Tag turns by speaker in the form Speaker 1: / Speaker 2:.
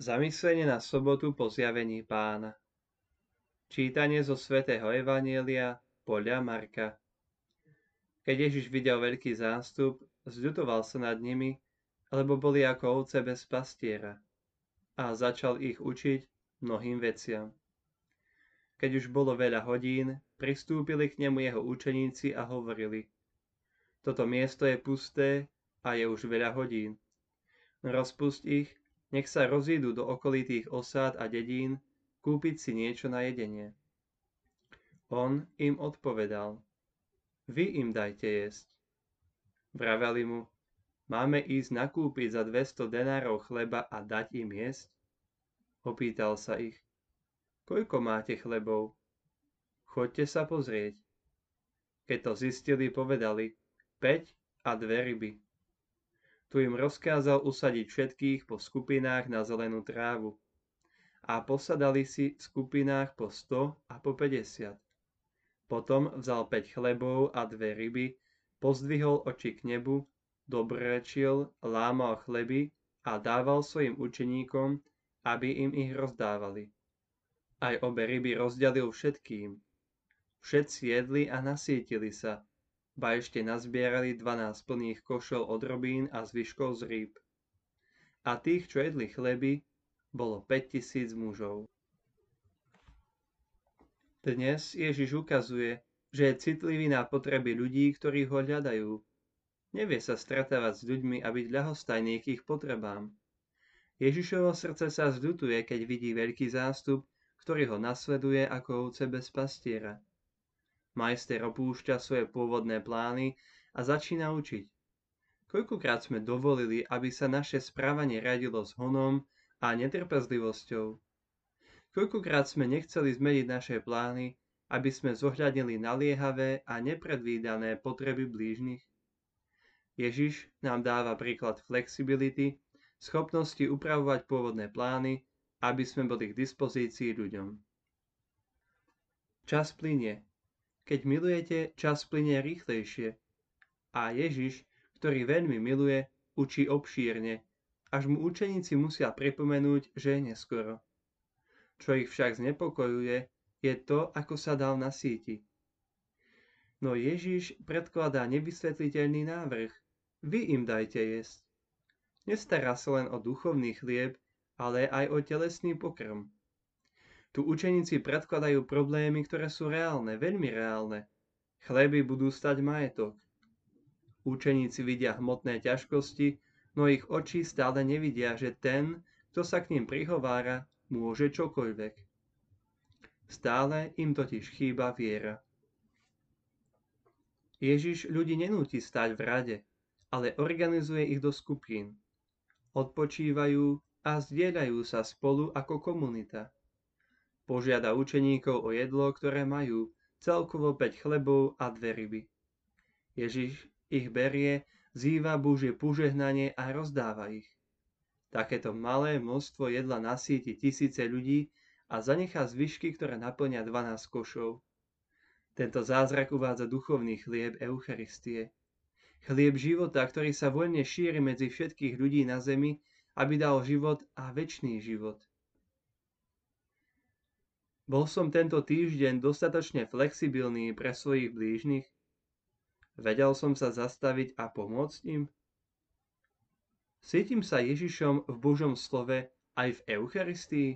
Speaker 1: Zamyslenie na sobotu po zjavení pána. Čítanie zo svätého Evanielia podľa Marka. Keď Ježiš videl veľký zástup, zľutoval sa nad nimi, lebo boli ako ovce bez pastiera a začal ich učiť mnohým veciam. Keď už bolo veľa hodín, pristúpili k nemu jeho učeníci a hovorili Toto miesto je pusté a je už veľa hodín. Rozpust ich nech sa rozídu do okolitých osád a dedín kúpiť si niečo na jedenie. On im odpovedal, vy im dajte jesť. Vraveli mu, máme ísť nakúpiť za 200 denárov chleba a dať im jesť? Opýtal sa ich, koľko máte chlebov? Choďte sa pozrieť. Keď to zistili, povedali, 5 a dve ryby. Tu im rozkázal usadiť všetkých po skupinách na zelenú trávu. A posadali si v skupinách po 100 a po 50. Potom vzal 5 chlebov a dve ryby, pozdvihol oči k nebu, dobrečil, lámal chleby a dával svojim učeníkom, aby im ich rozdávali. Aj obe ryby rozdelil všetkým. Všetci jedli a nasítili sa, ba ešte nazbierali 12 plných košov od robín a zvyškov z rýb. A tých, čo jedli chleby, bolo 5000 mužov. Dnes Ježiš ukazuje, že je citlivý na potreby ľudí, ktorí ho hľadajú. Nevie sa stretávať s ľuďmi a byť ľahostajný k ich potrebám. Ježišovo srdce sa zdutuje, keď vidí veľký zástup, ktorý ho nasleduje ako ovce bez pastiera. Majster opúšťa svoje pôvodné plány a začína učiť. Koľkokrát sme dovolili, aby sa naše správanie radilo s honom a netrpezlivosťou? Koľkokrát sme nechceli zmeniť naše plány, aby sme zohľadnili naliehavé a nepredvídané potreby blížnych? Ježiš nám dáva príklad flexibility, schopnosti upravovať pôvodné plány, aby sme boli k dispozícii ľuďom. Čas plinie keď milujete, čas plinie rýchlejšie. A Ježiš, ktorý veľmi miluje, učí obšírne, až mu učeníci musia pripomenúť, že je neskoro. Čo ich však znepokojuje, je to, ako sa dal na síti. No Ježiš predkladá nevysvetliteľný návrh. Vy im dajte jesť. Nestará sa len o duchovný chlieb, ale aj o telesný pokrm. Tu učeníci predkladajú problémy, ktoré sú reálne, veľmi reálne. Chleby budú stať majetok. Učeníci vidia hmotné ťažkosti, no ich oči stále nevidia, že ten, kto sa k ním prihovára, môže čokoľvek. Stále im totiž chýba viera. Ježiš ľudí nenúti stať v rade, ale organizuje ich do skupín. Odpočívajú a zdieľajú sa spolu ako komunita. Požiada učeníkov o jedlo, ktoré majú, celkovo 5 chlebov a dve ryby. Ježiš ich berie, zýva Božie požehnanie a rozdáva ich. Takéto malé množstvo jedla nasíti tisíce ľudí a zanechá zvyšky, ktoré naplňa 12 košov. Tento zázrak uvádza duchovný chlieb Eucharistie. Chlieb života, ktorý sa voľne šíri medzi všetkých ľudí na zemi, aby dal život a väčší život. Bol som tento týždeň dostatočne flexibilný pre svojich blížnych? Vedel som sa zastaviť a pomôcť im? Cítim sa Ježišom v Božom slove aj v Eucharistii?